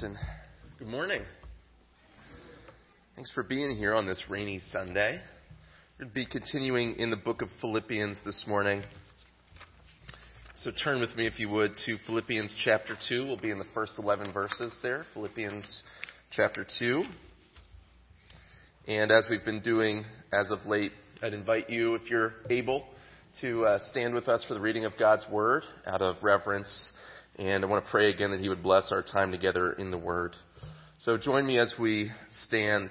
Good morning. Thanks for being here on this rainy Sunday. We're going to be continuing in the book of Philippians this morning. So turn with me, if you would, to Philippians chapter 2. We'll be in the first 11 verses there. Philippians chapter 2. And as we've been doing as of late, I'd invite you, if you're able, to uh, stand with us for the reading of God's Word out of reverence and I want to pray again that He would bless our time together in the Word. So join me as we stand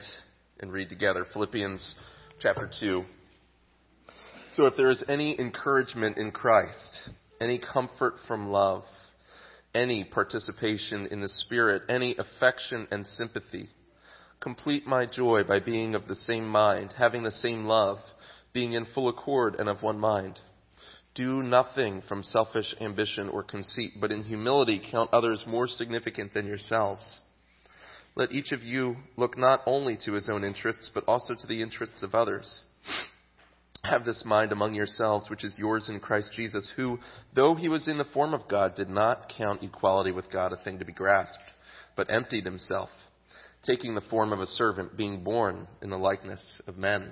and read together Philippians chapter 2. So if there is any encouragement in Christ, any comfort from love, any participation in the Spirit, any affection and sympathy, complete my joy by being of the same mind, having the same love, being in full accord and of one mind. Do nothing from selfish ambition or conceit, but in humility count others more significant than yourselves. Let each of you look not only to his own interests, but also to the interests of others. Have this mind among yourselves, which is yours in Christ Jesus, who, though he was in the form of God, did not count equality with God a thing to be grasped, but emptied himself, taking the form of a servant, being born in the likeness of men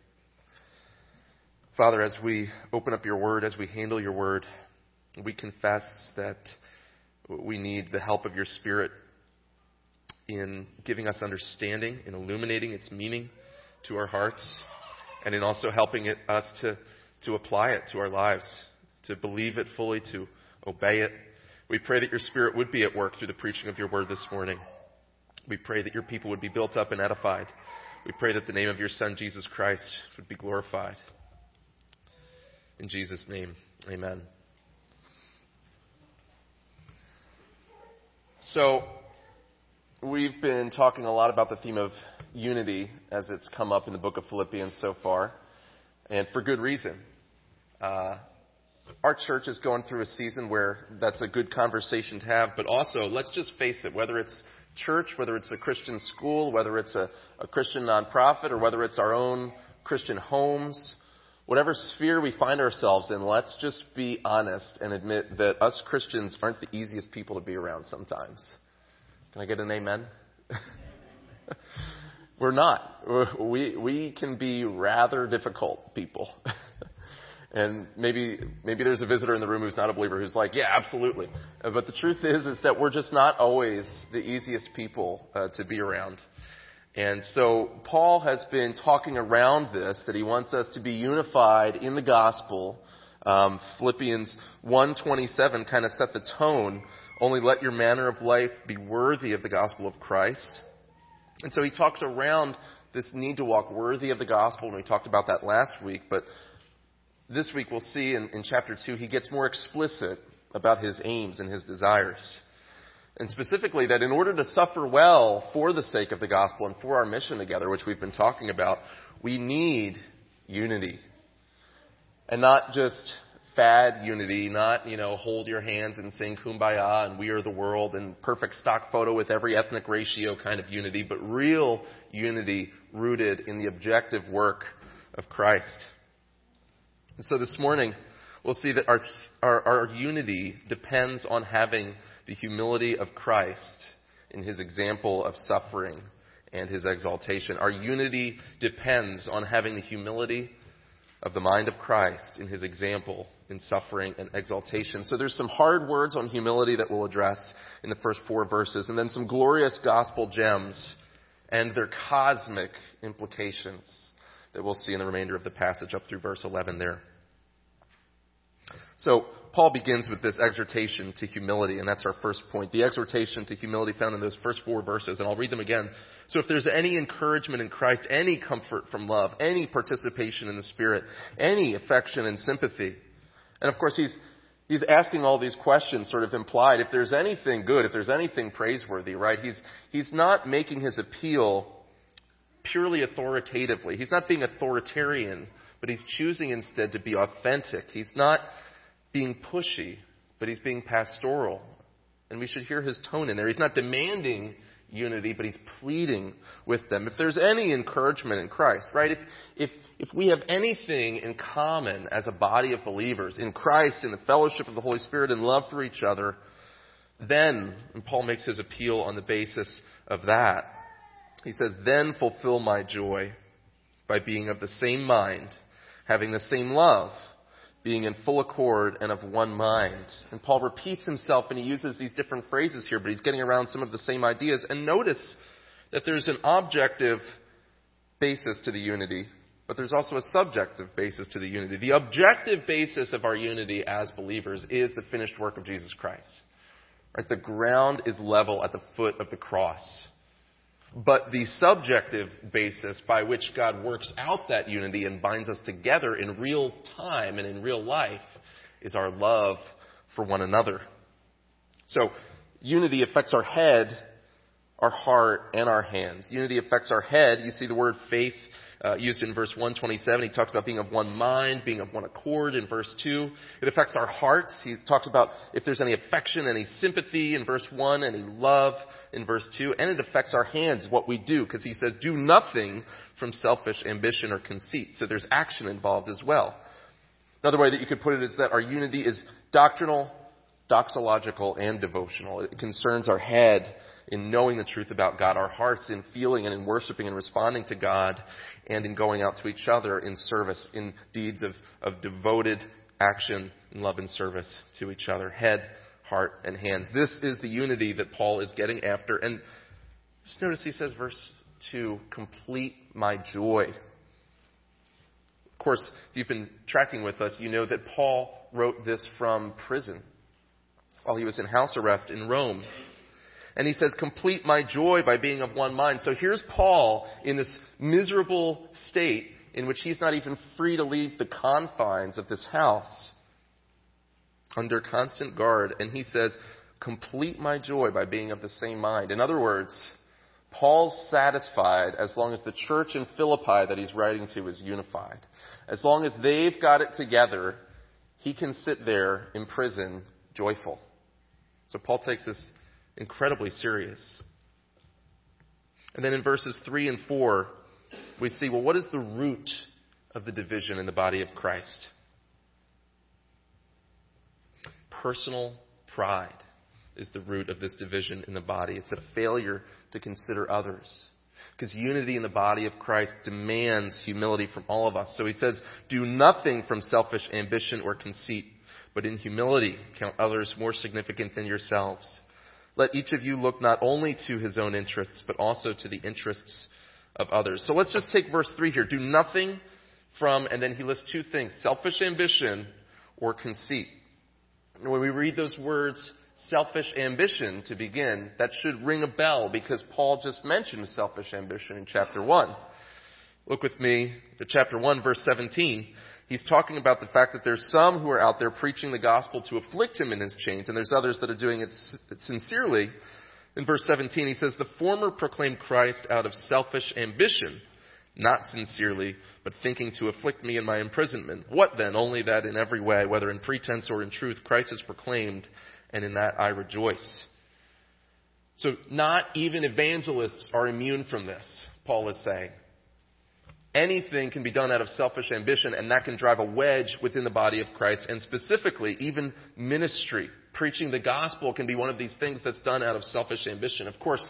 Father, as we open up your word, as we handle your word, we confess that we need the help of your Spirit in giving us understanding, in illuminating its meaning to our hearts, and in also helping it, us to, to apply it to our lives, to believe it fully, to obey it. We pray that your Spirit would be at work through the preaching of your word this morning. We pray that your people would be built up and edified. We pray that the name of your Son, Jesus Christ, would be glorified. In Jesus' name, amen. So, we've been talking a lot about the theme of unity as it's come up in the book of Philippians so far, and for good reason. Uh, our church is going through a season where that's a good conversation to have, but also, let's just face it, whether it's church, whether it's a Christian school, whether it's a, a Christian nonprofit, or whether it's our own Christian homes, whatever sphere we find ourselves in, let's just be honest and admit that us Christians aren't the easiest people to be around sometimes. Can I get an amen? We're not. We, we can be rather difficult people. and maybe, maybe there's a visitor in the room who's not a believer who's like, yeah, absolutely. But the truth is, is that we're just not always the easiest people uh, to be around. And so Paul has been talking around this, that he wants us to be unified in the gospel. Um, Philippians 1.27 kind of set the tone. Only let your manner of life be worthy of the gospel of Christ. And so he talks around this need to walk worthy of the gospel, and we talked about that last week. But this week we'll see in, in chapter 2, he gets more explicit about his aims and his desires. And specifically, that in order to suffer well for the sake of the gospel and for our mission together, which we've been talking about, we need unity. And not just fad unity, not, you know, hold your hands and sing kumbaya and we are the world and perfect stock photo with every ethnic ratio kind of unity, but real unity rooted in the objective work of Christ. And so this morning, we'll see that our, our, our unity depends on having the humility of Christ in his example of suffering and his exaltation. Our unity depends on having the humility of the mind of Christ in his example in suffering and exaltation. So there's some hard words on humility that we'll address in the first four verses, and then some glorious gospel gems and their cosmic implications that we'll see in the remainder of the passage up through verse 11 there. So Paul begins with this exhortation to humility, and that's our first point. The exhortation to humility found in those first four verses, and I'll read them again. So if there's any encouragement in Christ, any comfort from love, any participation in the Spirit, any affection and sympathy, and of course he's, He's asking all these questions sort of implied. If there's anything good, if there's anything praiseworthy, right? He's, he's not making his appeal purely authoritatively. He's not being authoritarian, but he's choosing instead to be authentic. He's not being pushy, but he's being pastoral. And we should hear his tone in there. He's not demanding unity, but he's pleading with them. If there's any encouragement in Christ, right? If, if, if we have anything in common as a body of believers in Christ, in the fellowship of the Holy Spirit, and love for each other, then, and Paul makes his appeal on the basis of that, he says, then fulfill my joy by being of the same mind, having the same love, being in full accord and of one mind. And Paul repeats himself and he uses these different phrases here, but he's getting around some of the same ideas. And notice that there's an objective basis to the unity, but there's also a subjective basis to the unity. The objective basis of our unity as believers is the finished work of Jesus Christ. Right? The ground is level at the foot of the cross. But the subjective basis by which God works out that unity and binds us together in real time and in real life is our love for one another. So, unity affects our head, our heart, and our hands. Unity affects our head. You see the word faith uh, used in verse 127. He talks about being of one mind, being of one accord in verse 2. It affects our hearts. He talks about if there's any affection, any sympathy in verse 1, any love in verse 2. And it affects our hands, what we do, because he says, do nothing from selfish ambition or conceit. So there's action involved as well. Another way that you could put it is that our unity is doctrinal, doxological, and devotional. It concerns our head in knowing the truth about God, our hearts in feeling and in worshiping and responding to God, and in going out to each other in service, in deeds of, of devoted action and love and service to each other. Head, heart, and hands. This is the unity that Paul is getting after. And just notice he says, verse 2, complete my joy. Of course, if you've been tracking with us, you know that Paul wrote this from prison while he was in house arrest in Rome. And he says, complete my joy by being of one mind. So here's Paul in this miserable state in which he's not even free to leave the confines of this house under constant guard. And he says, complete my joy by being of the same mind. In other words, Paul's satisfied as long as the church in Philippi that he's writing to is unified. As long as they've got it together, he can sit there in prison joyful. So Paul takes this incredibly serious. And then in verses 3 and 4, we see, well, what is the root of the division in the body of Christ? Personal pride is the root of this division in the body. It's a failure to consider others. Because unity in the body of Christ demands humility from all of us. So he says, do nothing from selfish ambition or conceit, but in humility count others more significant than yourselves. Let each of you look not only to his own interests, but also to the interests of others. So let's just take verse 3 here. Do nothing from, and then he lists two things selfish ambition or conceit. And when we read those words, selfish ambition to begin, that should ring a bell because Paul just mentioned selfish ambition in chapter 1. Look with me to chapter 1, verse 17 he's talking about the fact that there's some who are out there preaching the gospel to afflict him in his chains, and there's others that are doing it sincerely. In verse 17, he says, The former proclaimed Christ out of selfish ambition, not sincerely, but thinking to afflict me in my imprisonment. What then? Only that in every way, whether in pretense or in truth, Christ is proclaimed, and in that I rejoice. So not even evangelists are immune from this, Paul is saying. Anything can be done out of selfish ambition, and that can drive a wedge within the body of Christ. And specifically, even ministry, preaching the gospel can be one of these things that's done out of selfish ambition. Of course,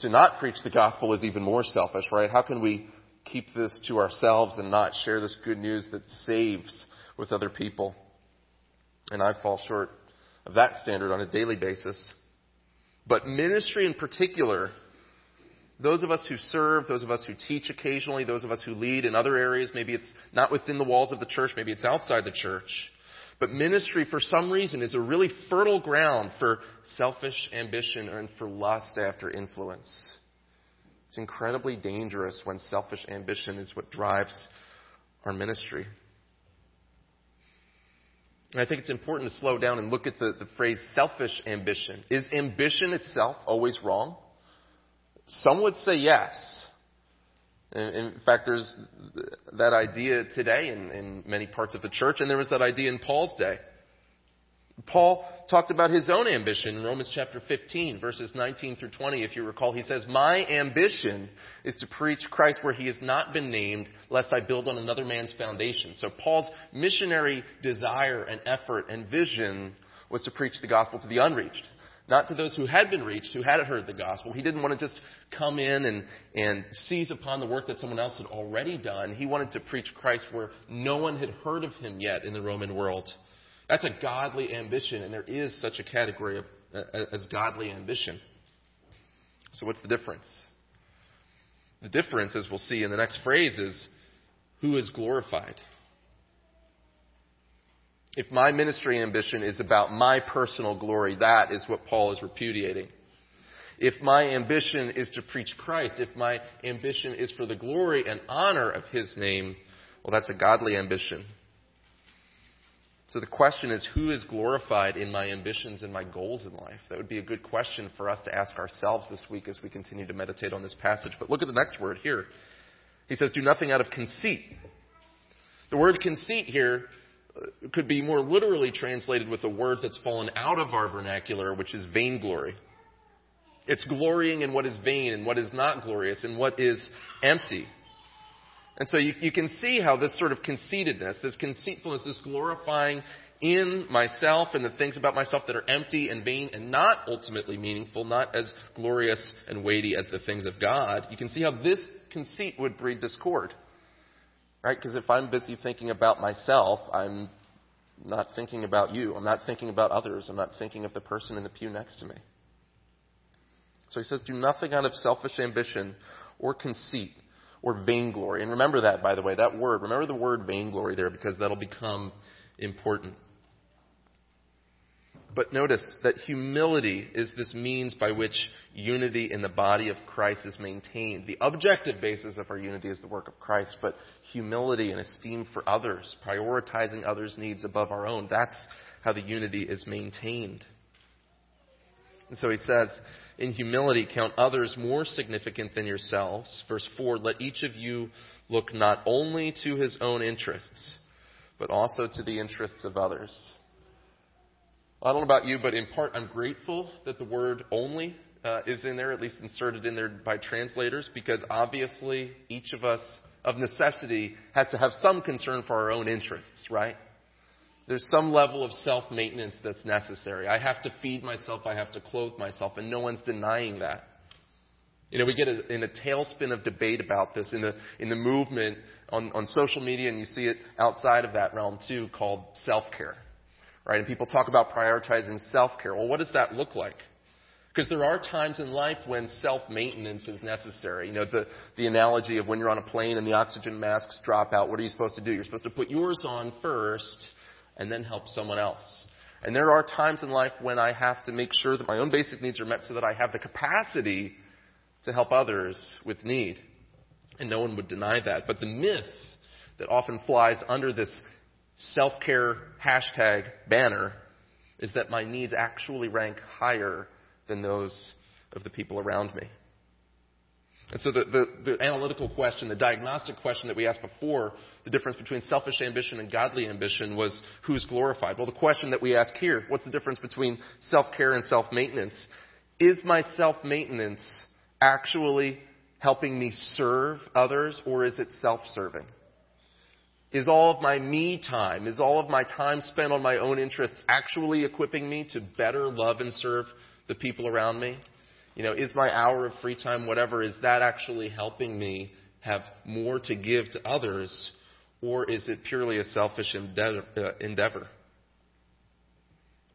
to not preach the gospel is even more selfish, right? How can we keep this to ourselves and not share this good news that saves with other people? And I fall short of that standard on a daily basis. But ministry in particular those of us who serve, those of us who teach occasionally, those of us who lead in other areas, maybe it's not within the walls of the church, maybe it's outside the church. But ministry, for some reason, is a really fertile ground for selfish ambition and for lust after influence. It's incredibly dangerous when selfish ambition is what drives our ministry. And I think it's important to slow down and look at the, the phrase selfish ambition. Is ambition itself always wrong? Some would say yes. In fact, there's that idea today in, in many parts of the church, and there was that idea in Paul's day. Paul talked about his own ambition in Romans chapter 15, verses 19 through 20. If you recall, he says, My ambition is to preach Christ where he has not been named, lest I build on another man's foundation. So Paul's missionary desire and effort and vision was to preach the gospel to the unreached. Not to those who had been reached, who had heard the gospel. He didn't want to just come in and, and seize upon the work that someone else had already done. He wanted to preach Christ where no one had heard of him yet in the Roman world. That's a godly ambition, and there is such a category of, uh, as godly ambition. So, what's the difference? The difference, as we'll see in the next phrase, is who is glorified. If my ministry ambition is about my personal glory, that is what Paul is repudiating. If my ambition is to preach Christ, if my ambition is for the glory and honor of his name, well, that's a godly ambition. So the question is who is glorified in my ambitions and my goals in life? That would be a good question for us to ask ourselves this week as we continue to meditate on this passage. But look at the next word here. He says, Do nothing out of conceit. The word conceit here could be more literally translated with a word that's fallen out of our vernacular, which is vainglory. It's glorying in what is vain and what is not glorious and what is empty. And so you, you can see how this sort of conceitedness, this conceitfulness, this glorifying in myself and the things about myself that are empty and vain and not ultimately meaningful, not as glorious and weighty as the things of God, you can see how this conceit would breed discord. Right? Because if I'm busy thinking about myself, I'm not thinking about you. I'm not thinking about others. I'm not thinking of the person in the pew next to me. So he says, Do nothing out of selfish ambition or conceit or vainglory. And remember that, by the way, that word. Remember the word vainglory there because that'll become important. But notice that humility is this means by which unity in the body of Christ is maintained. The objective basis of our unity is the work of Christ, but humility and esteem for others, prioritizing others' needs above our own, that's how the unity is maintained. And so he says, in humility, count others more significant than yourselves. Verse 4 Let each of you look not only to his own interests, but also to the interests of others. I don't know about you, but in part, I'm grateful that the word only uh, is in there, at least inserted in there by translators, because obviously each of us, of necessity, has to have some concern for our own interests, right? There's some level of self maintenance that's necessary. I have to feed myself, I have to clothe myself, and no one's denying that. You know, we get a, in a tailspin of debate about this in the, in the movement on, on social media, and you see it outside of that realm too, called self care. Right? And people talk about prioritizing self care. Well, what does that look like? Because there are times in life when self maintenance is necessary. You know, the, the analogy of when you're on a plane and the oxygen masks drop out, what are you supposed to do? You're supposed to put yours on first and then help someone else. And there are times in life when I have to make sure that my own basic needs are met so that I have the capacity to help others with need. And no one would deny that. But the myth that often flies under this self care hashtag banner is that my needs actually rank higher than those of the people around me. And so the, the, the, analytical question, the diagnostic question that we asked before, the difference between selfish ambition and godly ambition was who's glorified? Well, the question that we ask here, what's the difference between self-care and self-maintenance? Is my self-maintenance actually helping me serve others or is it self-serving? Is all of my me time, is all of my time spent on my own interests actually equipping me to better love and serve the people around me? You know, is my hour of free time, whatever, is that actually helping me have more to give to others, or is it purely a selfish uh, endeavor?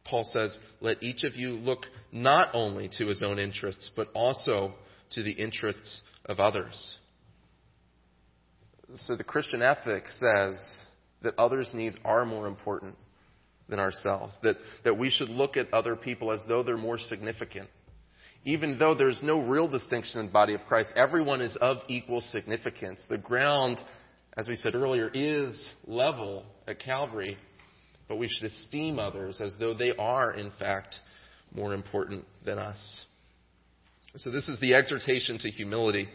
Paul says, Let each of you look not only to his own interests, but also to the interests of others. So the Christian ethic says that others' needs are more important than ourselves, that, that we should look at other people as though they're more significant even though there's no real distinction in the body of Christ, everyone is of equal significance. The ground, as we said earlier, is level at Calvary. but we should esteem others as though they are, in fact, more important than us. So, this is the exhortation to humility.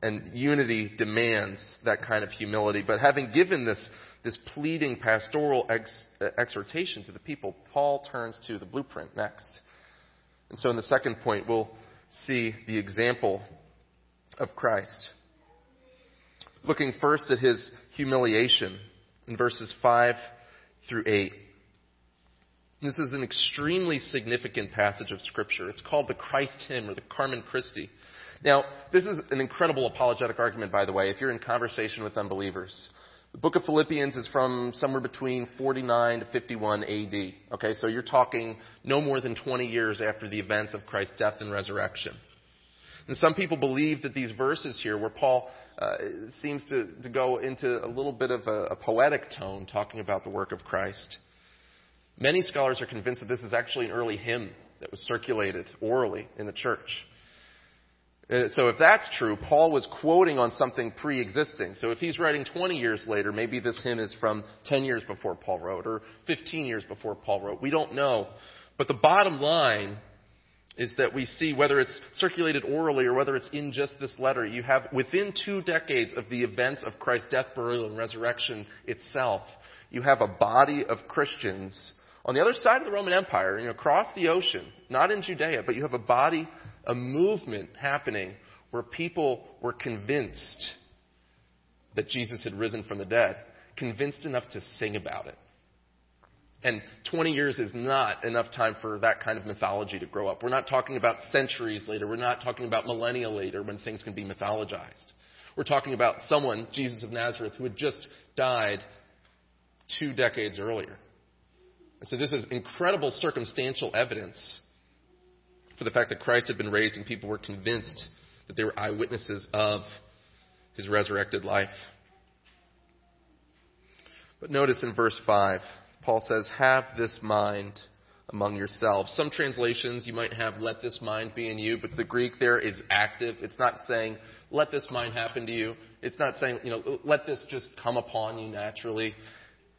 And unity demands that kind of humility. But having given this, this pleading pastoral ex, uh, exhortation to the people, Paul turns to the blueprint next. And so, in the second point, we'll see the example of Christ. Looking first at his humiliation in verses 5 through 8. This is an extremely significant passage of Scripture. It's called the Christ hymn or the Carmen Christi. Now, this is an incredible apologetic argument, by the way, if you're in conversation with unbelievers. The book of Philippians is from somewhere between 49 to 51 AD. Okay, so you're talking no more than 20 years after the events of Christ's death and resurrection. And some people believe that these verses here, where Paul uh, seems to, to go into a little bit of a, a poetic tone talking about the work of Christ, many scholars are convinced that this is actually an early hymn that was circulated orally in the church. Uh, so if that's true, Paul was quoting on something pre-existing. So if he's writing 20 years later, maybe this hymn is from 10 years before Paul wrote or 15 years before Paul wrote. We don't know. But the bottom line is that we see whether it's circulated orally or whether it's in just this letter, you have within two decades of the events of Christ's death, burial, and resurrection itself, you have a body of Christians on the other side of the Roman Empire, you know, across the ocean, not in Judea, but you have a body, a movement happening where people were convinced that Jesus had risen from the dead, convinced enough to sing about it. And 20 years is not enough time for that kind of mythology to grow up. We're not talking about centuries later. We're not talking about millennia later when things can be mythologized. We're talking about someone, Jesus of Nazareth, who had just died two decades earlier. And so this is incredible circumstantial evidence for the fact that Christ had been raised and people were convinced that they were eyewitnesses of his resurrected life. But notice in verse 5, Paul says, Have this mind among yourselves. Some translations you might have, Let this mind be in you, but the Greek there is active. It's not saying, Let this mind happen to you. It's not saying, you know, let this just come upon you naturally.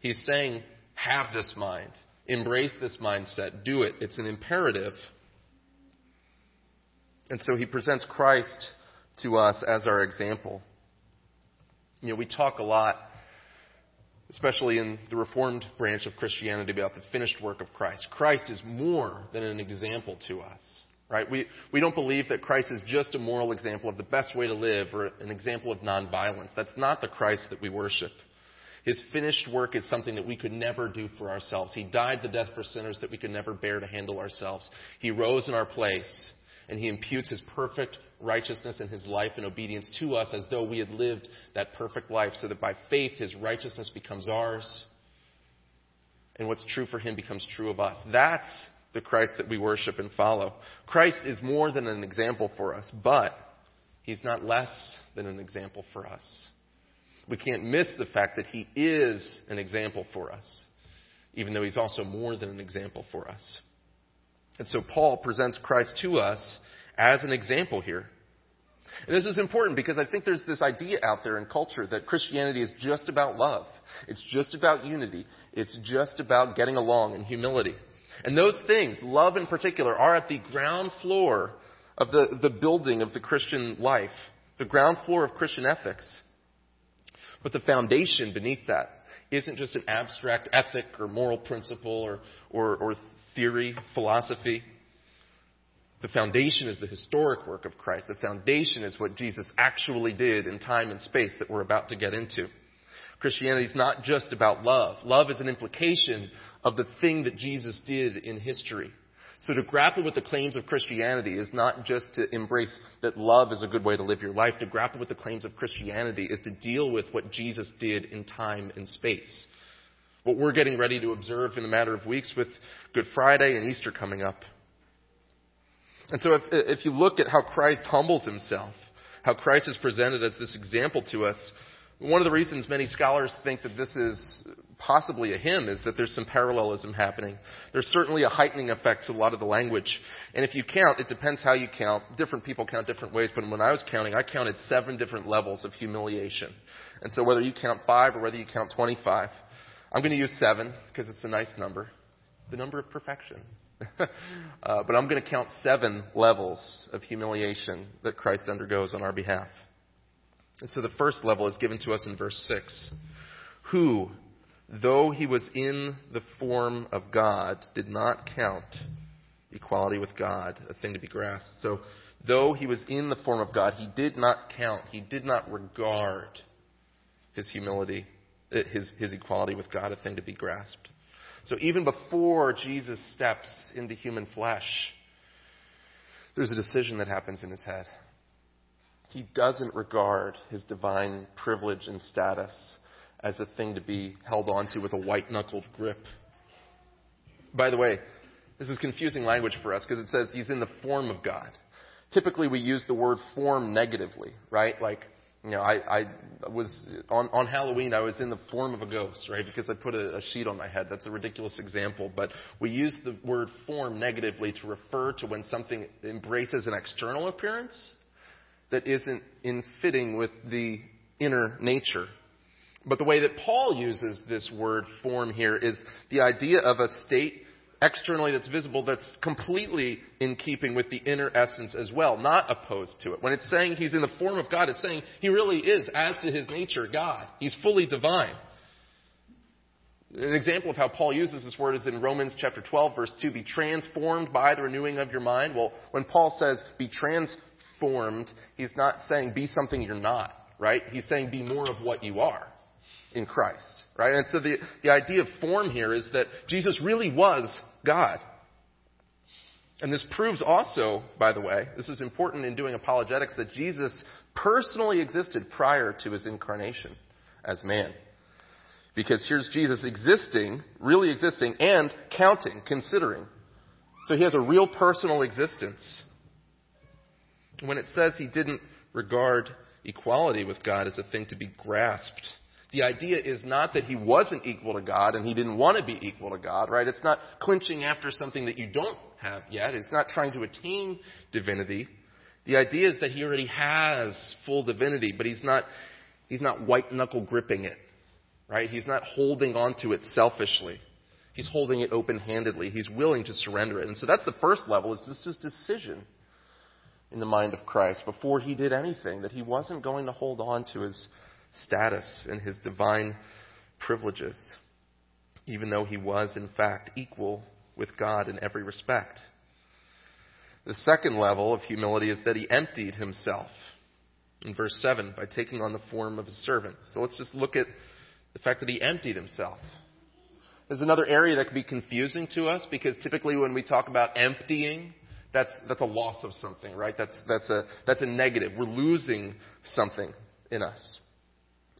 He's saying, Have this mind. Embrace this mindset. Do it. It's an imperative. And so he presents Christ to us as our example. You know, we talk a lot especially in the Reformed branch of Christianity, about the finished work of Christ. Christ is more than an example to us. Right? We, we don't believe that Christ is just a moral example of the best way to live or an example of nonviolence. That's not the Christ that we worship. His finished work is something that we could never do for ourselves. He died the death for sinners that we could never bear to handle ourselves. He rose in our place, and He imputes His perfect righteousness and his life and obedience to us as though we had lived that perfect life, so that by faith his righteousness becomes ours, and what's true for him becomes true of us. That's the Christ that we worship and follow. Christ is more than an example for us, but he's not less than an example for us. We can't miss the fact that he is an example for us, even though he's also more than an example for us. And so Paul presents Christ to us as an example here. And this is important because I think there's this idea out there in culture that Christianity is just about love. It's just about unity. It's just about getting along and humility. And those things, love in particular, are at the ground floor of the, the building of the Christian life, the ground floor of Christian ethics. But the foundation beneath that isn't just an abstract ethic or moral principle or, or, or theory, philosophy. The foundation is the historic work of Christ. The foundation is what Jesus actually did in time and space that we're about to get into. Christianity is not just about love. Love is an implication of the thing that Jesus did in history. So to grapple with the claims of Christianity is not just to embrace that love is a good way to live your life. To grapple with the claims of Christianity is to deal with what Jesus did in time and space. What we're getting ready to observe in a matter of weeks with Good Friday and Easter coming up. And so if, if you look at how Christ humbles himself, how Christ is presented as this example to us, one of the reasons many scholars think that this is possibly a hymn is that there's some parallelism happening. There's certainly a heightening effect to a lot of the language. And if you count, it depends how you count. Different people count different ways, but when I was counting, I counted seven different levels of humiliation. And so whether you count five or whether you count 25, I'm going to use seven because it's a nice number, the number of perfection. uh, but I'm going to count seven levels of humiliation that Christ undergoes on our behalf. And so the first level is given to us in verse 6. Who, though he was in the form of God, did not count equality with God a thing to be grasped. So, though he was in the form of God, he did not count, he did not regard his humility, his, his equality with God a thing to be grasped. So, even before Jesus steps into human flesh, there's a decision that happens in his head. He doesn't regard his divine privilege and status as a thing to be held onto with a white knuckled grip. By the way, this is confusing language for us because it says he's in the form of God. Typically, we use the word form negatively, right? Like, you know, I, I was on, on Halloween. I was in the form of a ghost, right? Because I put a, a sheet on my head. That's a ridiculous example, but we use the word form negatively to refer to when something embraces an external appearance that isn't in fitting with the inner nature but the way that Paul uses this word form here is the idea of a state externally that's visible that's completely in keeping with the inner essence as well, not opposed to it. When it's saying he's in the form of God, it's saying he really is, as to his nature, God. He's fully divine. An example of how Paul uses this word is in Romans chapter 12 verse 2, be transformed by the renewing of your mind. Well, when Paul says be transformed, he's not saying be something you're not, right? He's saying be more of what you are in Christ, right? And so the, the idea of form here is that Jesus really was God. And this proves also, by the way, this is important in doing apologetics, that Jesus personally existed prior to his incarnation as man. Because here's Jesus existing, really existing, and counting, considering. So he has a real personal existence. When it says he didn't regard equality with God as a thing to be grasped, the idea is not that he wasn't equal to God and he didn't want to be equal to God, right? It's not clinching after something that you don't have yet. It's not trying to attain divinity. The idea is that he already has full divinity, but he's not, he's not white knuckle gripping it, right? He's not holding onto it selfishly. He's holding it open handedly. He's willing to surrender it. And so that's the first level, is just his decision in the mind of Christ before he did anything, that he wasn't going to hold on to his status and his divine privileges, even though he was, in fact, equal with God in every respect. The second level of humility is that he emptied himself in verse 7 by taking on the form of a servant. So let's just look at the fact that he emptied himself. There's another area that can be confusing to us because typically when we talk about emptying, that's, that's a loss of something, right? That's, that's, a, that's a negative. We're losing something in us.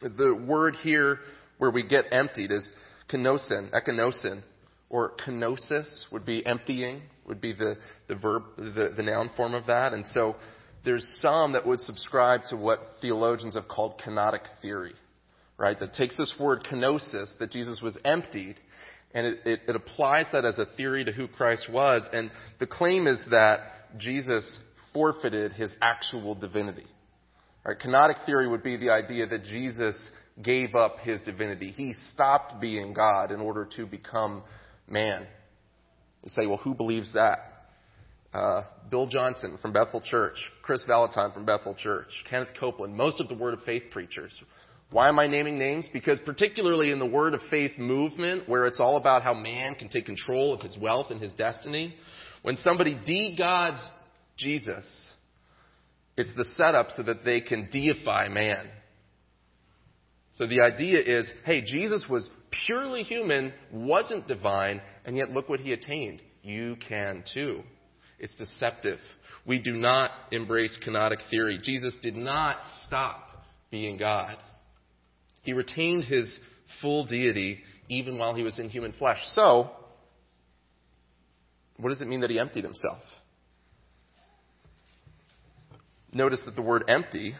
The word here where we get emptied is kenosin, ekinosin, or kenosis would be emptying, would be the, the verb, the, the noun form of that. And so there's some that would subscribe to what theologians have called kenotic theory, right? That takes this word kenosis, that Jesus was emptied, and it, it, it applies that as a theory to who Christ was. And the claim is that Jesus forfeited his actual divinity. Right? Kenotic theory would be the idea that Jesus gave up his divinity. He stopped being God in order to become man. You say, well, who believes that? Uh, Bill Johnson from Bethel Church, Kris Vallotton from Bethel Church, Kenneth Copeland, most of the Word of Faith preachers. Why am I naming names? Because particularly in the Word of Faith movement, where it's all about how man can take control of his wealth and his destiny, when somebody de-gods Jesus, it's the setup so that they can deify man. So the idea is, hey, Jesus was purely human, wasn't divine, and yet look what he attained. You can too. It's deceptive. We do not embrace kenotic theory. Jesus did not stop being God. He retained his full deity even while he was in human flesh. So, what does it mean that he emptied himself? Notice that the word empty,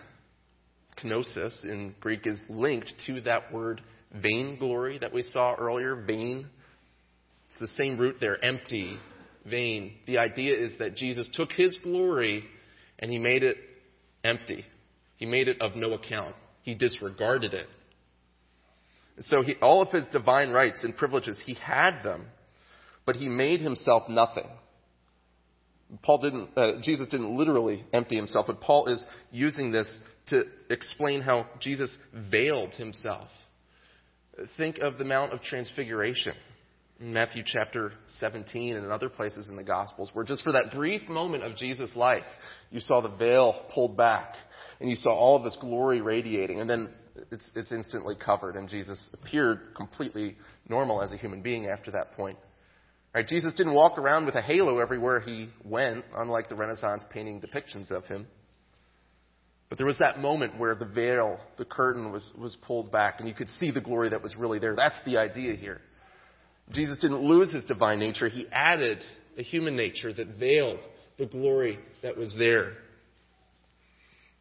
kenosis in Greek, is linked to that word vainglory that we saw earlier. Vain. It's the same root there, empty, vain. The idea is that Jesus took his glory and he made it empty. He made it of no account. He disregarded it. And So he, all of his divine rights and privileges, he had them, but he made himself nothing. Paul didn't, uh, Jesus didn't literally empty himself, but Paul is using this to explain how Jesus veiled himself. Think of the Mount of Transfiguration in Matthew chapter 17 and in other places in the Gospels, where just for that brief moment of Jesus' life, you saw the veil pulled back and you saw all of this glory radiating, and then it's, it's instantly covered, and Jesus appeared completely normal as a human being after that point. Right? Jesus didn't walk around with a halo everywhere he went, unlike the Renaissance painting depictions of him. But there was that moment where the veil, the curtain was, was pulled back and you could see the glory that was really there. That's the idea here. Jesus didn't lose his divine nature. He added a human nature that veiled the glory that was there.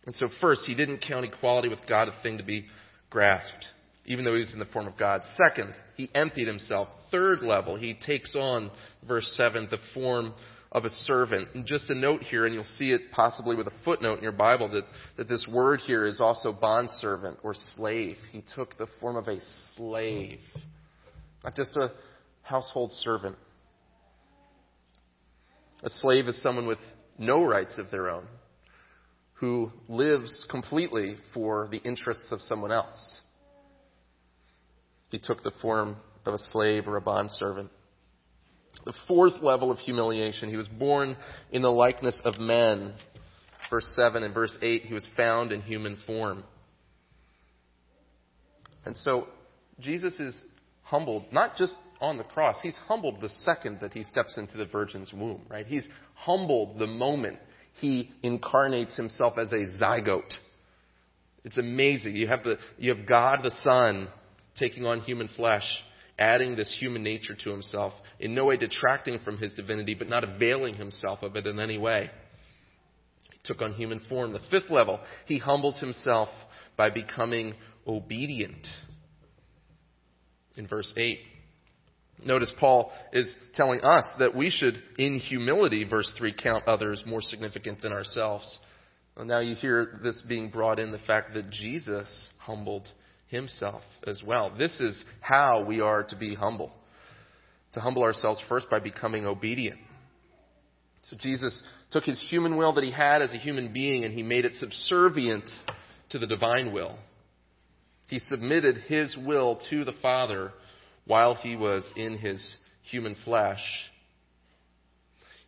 And so first, he didn't count equality with God a thing to be grasped even though he was in the form of God. Second, he emptied himself. Third level, he takes on, verse 7, the form of a servant. And just a note here, and you'll see it possibly with a footnote in your Bible, that, that this word here is also bondservant or slave. He took the form of a slave, not just a household servant. A slave is someone with no rights of their own, who lives completely for the interests of someone else. He took the form of a slave or a bondservant. The fourth level of humiliation, he was born in the likeness of men. Verse 7 and verse 8, he was found in human form. And so Jesus is humbled, not just on the cross, he's humbled the second that he steps into the virgin's womb, right? He's humbled the moment he incarnates himself as a zygote. It's amazing. You have the, you have God the Son taking on human flesh, adding this human nature to himself, in no way detracting from his divinity, but not availing himself of it in any way. He took on human form. The fifth level, he humbles himself by becoming obedient. In verse 8. Notice Paul is telling us that we should, in humility, verse 3, count others more significant than ourselves. Well, now you hear this being brought in the fact that Jesus humbled himself as well. This is how we are to be humble. To humble ourselves first by becoming obedient. So Jesus took his human will that he had as a human being and he made it subservient to the divine will. He submitted his will to the Father while he was in his human flesh.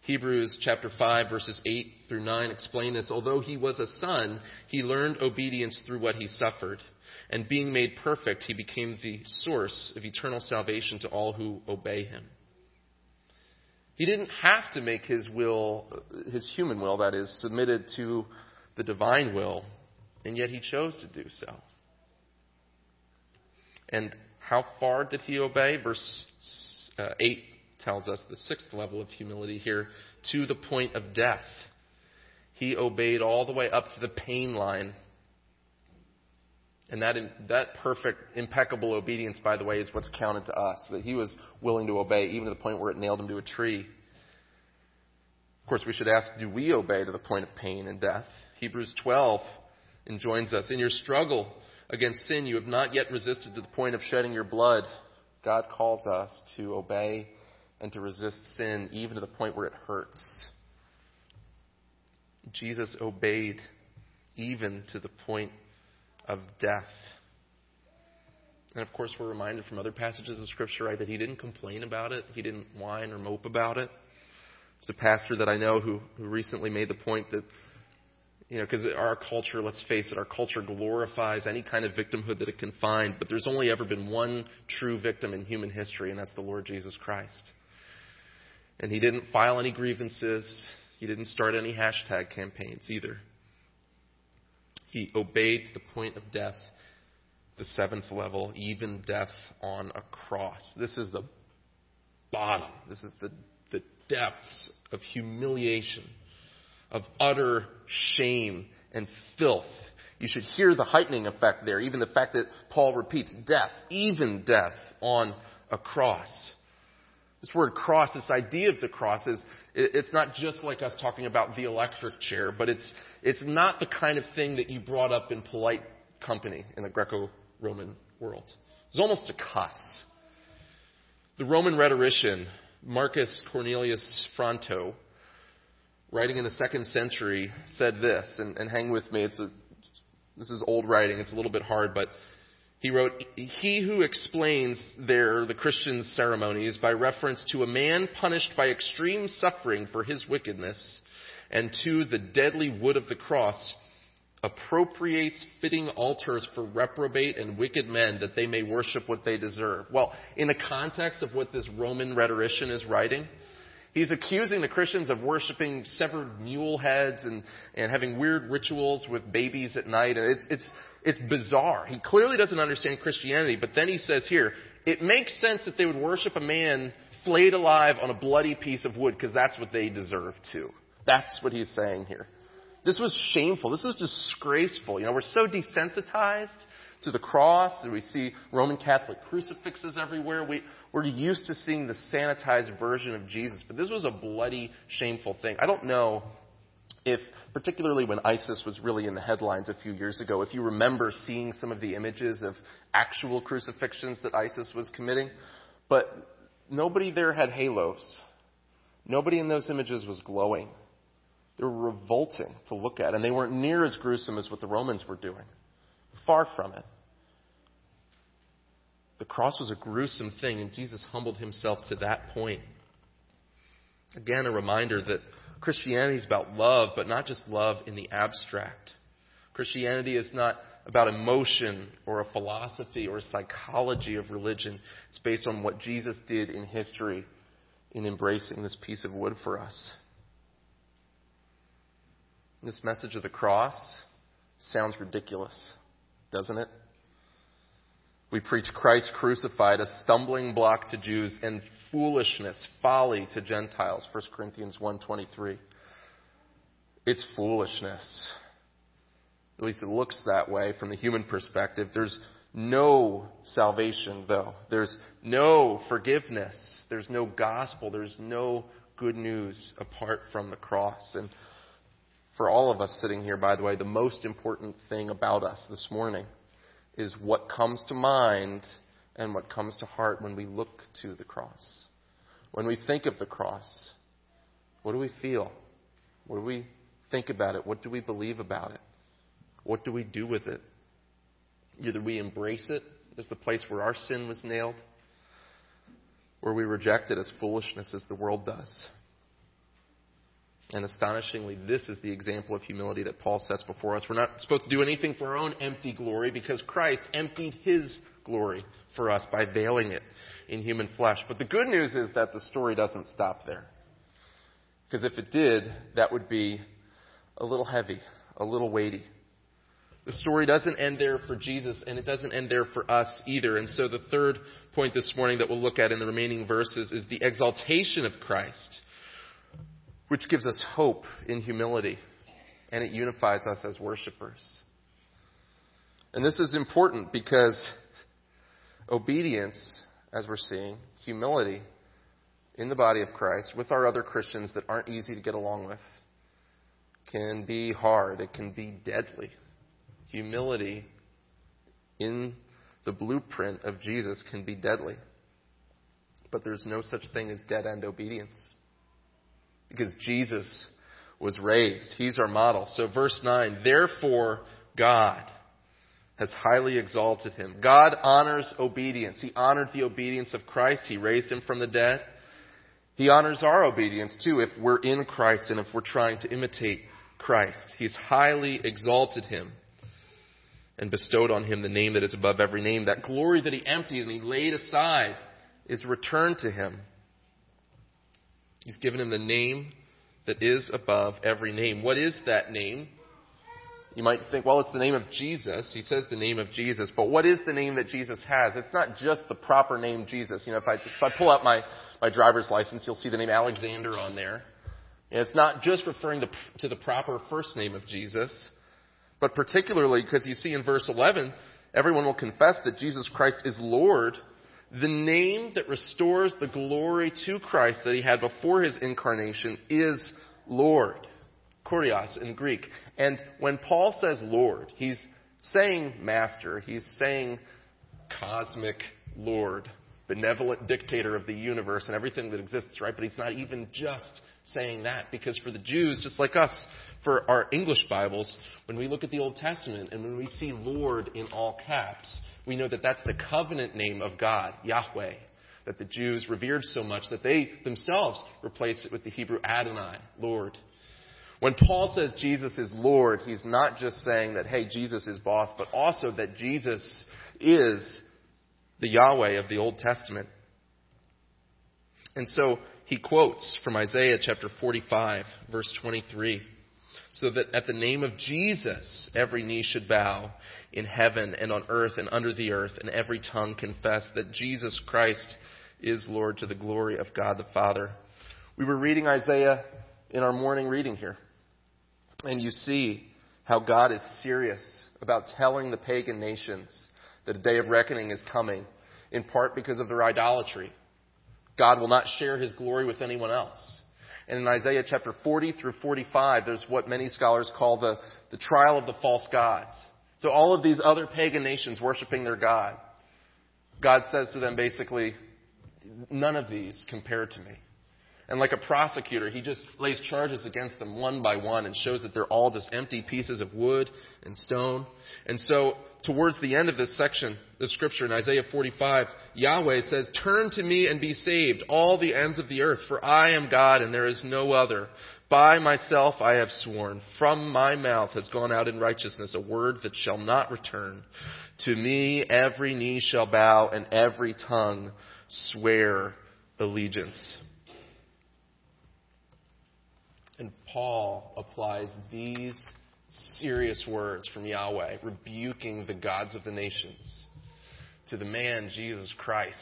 Hebrews chapter 5 verses 8 through 9 explain this. Although he was a son, he learned obedience through what he suffered and being made perfect, he became the source of eternal salvation to all who obey him. He didn't have to make his will, his human will, that is, submitted to the divine will, and yet he chose to do so. And how far did he obey? Verse uh, 8 tells us the sixth level of humility here to the point of death. He obeyed all the way up to the pain line and that, that perfect, impeccable obedience, by the way, is what's counted to us. That he was willing to obey, even to the point where it nailed him to a tree. Of course, we should ask, do we obey to the point of pain and death? Hebrews 12 enjoins us. In your struggle against sin, you have not yet resisted to the point of shedding your blood. God calls us to obey and to resist sin, even to the point where it hurts. Jesus obeyed even to the point of death. And of course, we're reminded from other passages of Scripture, right, that he didn't complain about it. He didn't whine or mope about it. There's a pastor that I know who, who recently made the point that, you know, because our culture, let's face it, our culture glorifies any kind of victimhood that it can find, but there's only ever been one true victim in human history, and that's the Lord Jesus Christ. And he didn't file any grievances. He didn't start any hashtag campaigns either. He obeyed to the point of death, the seventh level, even death on a cross. This is the bottom. This is the, the depths of humiliation, of utter shame and filth. You should hear the heightening effect there, even the fact that Paul repeats death, even death on a cross. This word cross, this idea of the cross is, it's not just like us talking about the electric chair, but it's, it's not the kind of thing that you brought up in polite company in the Greco Roman world. It's almost a cuss. The Roman rhetorician Marcus Cornelius Fronto, writing in the second century, said this, and, and hang with me. It's a, this is old writing. It's a little bit hard, but he wrote, He who explains there the Christian ceremonies by reference to a man punished by extreme suffering for his wickedness and to the deadly wood of the cross appropriates fitting altars for reprobate and wicked men that they may worship what they deserve. Well, in the context of what this Roman rhetorician is writing, he's accusing the Christians of worshiping severed mule heads and, and having weird rituals with babies at night. And it's, it's, it's bizarre. He clearly doesn't understand Christianity, but then he says here, it makes sense that they would worship a man flayed alive on a bloody piece of wood because that's what they deserve to. That's what he's saying here. This was shameful. This was disgraceful. You know, we're so desensitized to the cross, and we see Roman Catholic crucifixes everywhere. We, we're used to seeing the sanitized version of Jesus, but this was a bloody, shameful thing. I don't know if, particularly when ISIS was really in the headlines a few years ago, if you remember seeing some of the images of actual crucifixions that ISIS was committing, but nobody there had halos. Nobody in those images was glowing. They were revolting to look at, and they weren't near as gruesome as what the Romans were doing. Far from it. The cross was a gruesome thing, and Jesus humbled himself to that point. Again, a reminder that Christianity is about love, but not just love in the abstract. Christianity is not about emotion or a philosophy or a psychology of religion. It's based on what Jesus did in history in embracing this piece of wood for us. This message of the cross sounds ridiculous, doesn't it? We preach Christ crucified, a stumbling block to Jews and foolishness, folly to Gentiles. 1 Corinthians 1:23. It's foolishness. At least it looks that way from the human perspective. There's no salvation though. There's no forgiveness. There's no gospel. There's no good news apart from the cross. And for all of us sitting here, by the way, the most important thing about us this morning is what comes to mind and what comes to heart when we look to the cross. When we think of the cross, what do we feel? What do we think about it? What do we believe about it? What do we do with it? Either we embrace it as the place where our sin was nailed, or we reject it as foolishness as the world does. And astonishingly, this is the example of humility that Paul sets before us. We're not supposed to do anything for our own empty glory because Christ emptied his glory for us by veiling it in human flesh. But the good news is that the story doesn't stop there. Because if it did, that would be a little heavy, a little weighty. The story doesn't end there for Jesus, and it doesn't end there for us either. And so the third point this morning that we'll look at in the remaining verses is the exaltation of Christ which gives us hope in humility and it unifies us as worshipers. And this is important because obedience, as we're seeing, humility in the body of Christ with our other Christians that aren't easy to get along with can be hard. It can be deadly. Humility in the blueprint of Jesus can be deadly. But there's no such thing as dead end obedience because Jesus was raised. He's our model. So, verse 9, therefore, God has highly exalted him. God honors obedience. He honored the obedience of Christ. He raised him from the dead. He honors our obedience too if we're in Christ and if we're trying to imitate Christ. He's highly exalted him and bestowed on him the name that is above every name. That glory that he emptied and he laid aside is returned to him. He's given him the name that is above every name. What is that name? You might think, well, it's the name of Jesus. He says the name of Jesus. But what is the name that Jesus has? It's not just the proper name Jesus. You know, if I, if I pull out my, my driver's license, you'll see the name Alexander on there. And it's not just referring to, to the proper first name of Jesus, but particularly because you see in verse 11, everyone will confess that Jesus Christ is Lord the name that restores the glory to Christ that he had before his incarnation is Lord. Kurios in Greek. And when Paul says Lord, he's saying master, he's saying cosmic Lord, benevolent dictator of the universe and everything that exists, right? But he's not even just saying that because for the Jews, just like us, for our English Bibles, when we look at the Old Testament and when we see Lord in all caps, we know that that's the covenant name of God, Yahweh, that the Jews revered so much that they themselves replaced it with the Hebrew Adonai, Lord. When Paul says Jesus is Lord, he's not just saying that, hey, Jesus is boss, but also that Jesus is the Yahweh of the Old Testament. And so he quotes from Isaiah chapter 45, verse 23 so that at the name of Jesus every knee should bow in heaven and on earth and under the earth, and every tongue confess that Jesus Christ is Lord to the glory of God the Father. We were reading Isaiah in our morning reading here, and you see how God is serious about telling the pagan nations that a day of reckoning is coming, in part because of their idolatry. God will not share his glory with anyone else. And in Isaiah chapter 40 through 45, there's what many scholars call the, the trial of the false gods. So all of these other pagan nations worshiping their God, God says to them basically, none of these compare to me. And like a prosecutor, he just lays charges against them one by one and shows that they're all just empty pieces of wood and stone. And so, towards the end of this section of scripture in Isaiah 45, Yahweh says, Turn to me and be saved, all the ends of the earth, for I am God and there is no other. By myself I have sworn. From my mouth has gone out in righteousness a word that shall not return. To me every knee shall bow and every tongue swear allegiance. And Paul applies these serious words from Yahweh, rebuking the gods of the nations, to the man, Jesus Christ,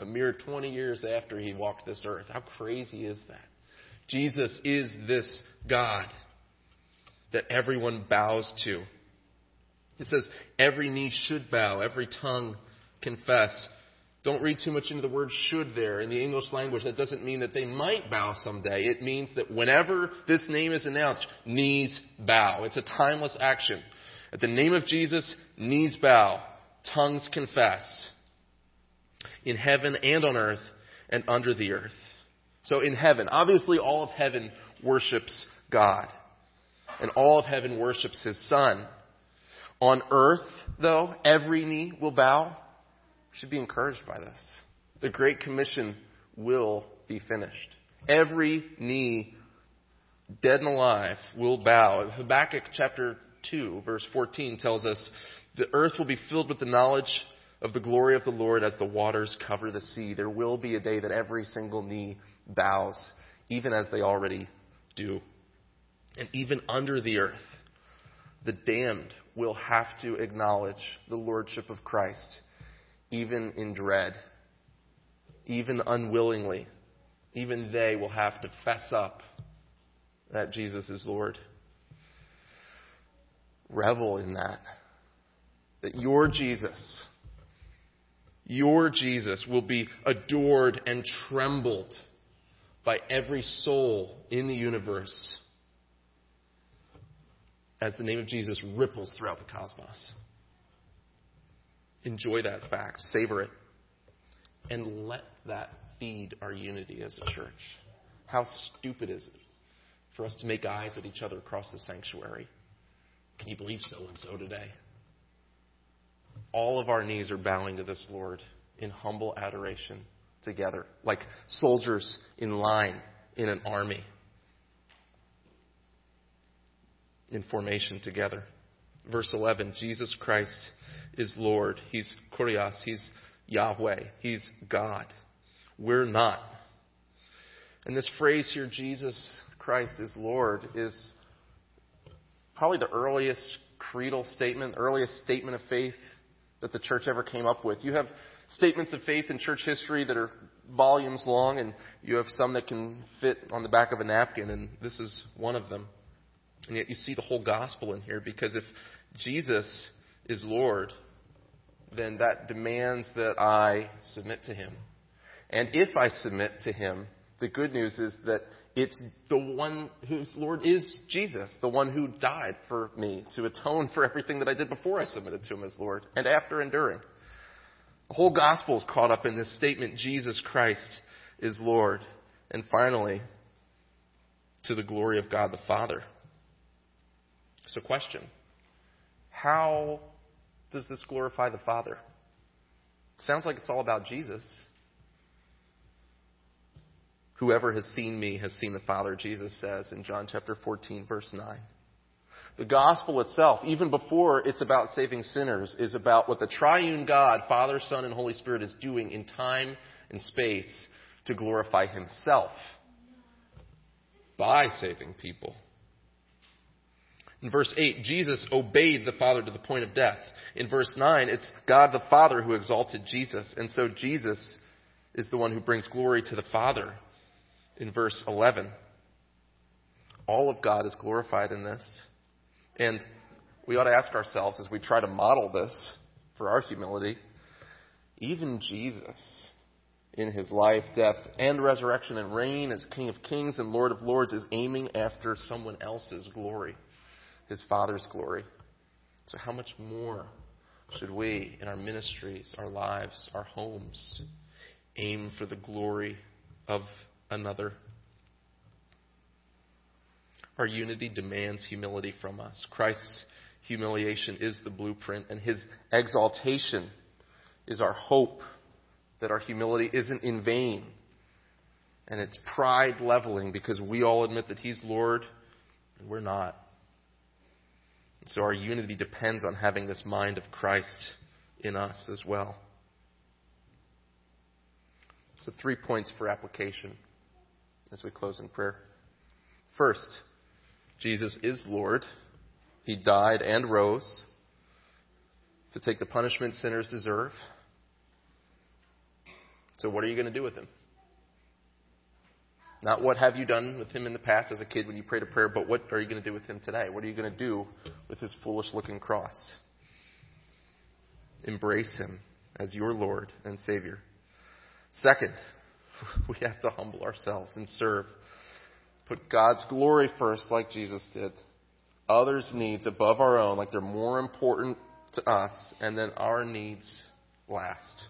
a mere 20 years after he walked this earth. How crazy is that? Jesus is this God that everyone bows to. It says, every knee should bow, every tongue confess don't read too much into the word should there. In the English language, that doesn't mean that they might bow someday. It means that whenever this name is announced, knees bow. It's a timeless action. At the name of Jesus, knees bow, tongues confess. In heaven and on earth and under the earth. So in heaven, obviously all of heaven worships God. And all of heaven worships His Son. On earth, though, every knee will bow should be encouraged by this. The Great Commission will be finished. Every knee, dead and alive, will bow. Habakkuk chapter 2, verse 14 tells us the earth will be filled with the knowledge of the glory of the Lord as the waters cover the sea. There will be a day that every single knee bows, even as they already do. And even under the earth, the damned will have to acknowledge the lordship of Christ even in dread, even unwillingly. Even they will have to fess up that Jesus is Lord. Revel in that. That your Jesus, your Jesus will be adored and trembled by every soul in the universe as the name of Jesus ripples throughout the cosmos. Enjoy that fact, savor it, and let that feed our unity as a church. How stupid is it for us to make eyes at each other across the sanctuary? Can you believe so and so today? All of our knees are bowing to this Lord in humble adoration together, like soldiers in line in an army, in formation together. Verse 11 Jesus Christ is Lord. He's Kurios. He's Yahweh. He's God. We're not. And this phrase here, Jesus Christ is Lord, is probably the earliest creedal statement, earliest statement of faith that the church ever came up with. You have statements of faith in church history that are volumes long, and you have some that can fit on the back of a napkin, and this is one of them. And yet you see the whole gospel in here because if Jesus is Lord, then that demands that I submit to Him. And if I submit to Him, the good news is that it's the one whose Lord is Jesus, the one who died for me to atone for everything that I did before I submitted to Him as Lord and after enduring. The whole gospel is caught up in this statement Jesus Christ is Lord. And finally, to the glory of God the Father. So, question How does this glorify the Father? Sounds like it's all about Jesus. Whoever has seen me has seen the Father, Jesus says in John chapter 14, verse 9. The gospel itself, even before it's about saving sinners, is about what the triune God, Father, Son, and Holy Spirit is doing in time and space to glorify Himself by saving people. In verse 8, Jesus obeyed the Father to the point of death. In verse 9, it's God the Father who exalted Jesus. And so Jesus is the one who brings glory to the Father. In verse 11, all of God is glorified in this. And we ought to ask ourselves as we try to model this for our humility, even Jesus, in his life, death, and resurrection and reign as King of Kings and Lord of Lords, is aiming after someone else's glory, his Father's glory. So, how much more should we, in our ministries, our lives, our homes, aim for the glory of another? Our unity demands humility from us. Christ's humiliation is the blueprint, and his exaltation is our hope that our humility isn't in vain. And it's pride leveling because we all admit that he's Lord and we're not. So our unity depends on having this mind of Christ in us as well. So, three points for application as we close in prayer. First, Jesus is Lord. He died and rose to take the punishment sinners deserve. So, what are you going to do with him? Not what have you done with him in the past as a kid when you prayed a prayer, but what are you going to do with him today? What are you going to do with his foolish looking cross? Embrace him as your Lord and Savior. Second, we have to humble ourselves and serve Put God's glory first, like Jesus did. Others' needs above our own, like they're more important to us, and then our needs last.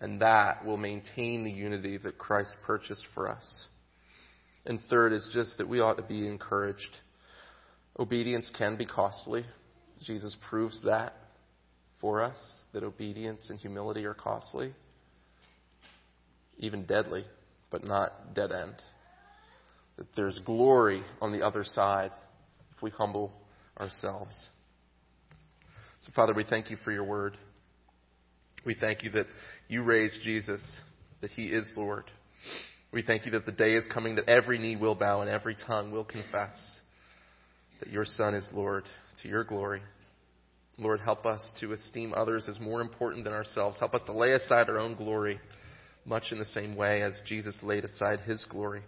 And that will maintain the unity that Christ purchased for us. And third is just that we ought to be encouraged. Obedience can be costly. Jesus proves that for us, that obedience and humility are costly, even deadly, but not dead end that there's glory on the other side if we humble ourselves. So, Father, we thank you for your word. We thank you that you raised Jesus, that he is Lord. We thank you that the day is coming that every knee will bow and every tongue will confess that your Son is Lord to your glory. Lord, help us to esteem others as more important than ourselves. Help us to lay aside our own glory, much in the same way as Jesus laid aside his glory.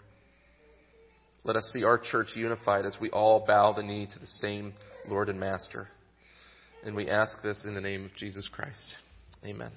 Let us see our church unified as we all bow the knee to the same Lord and Master. And we ask this in the name of Jesus Christ. Amen.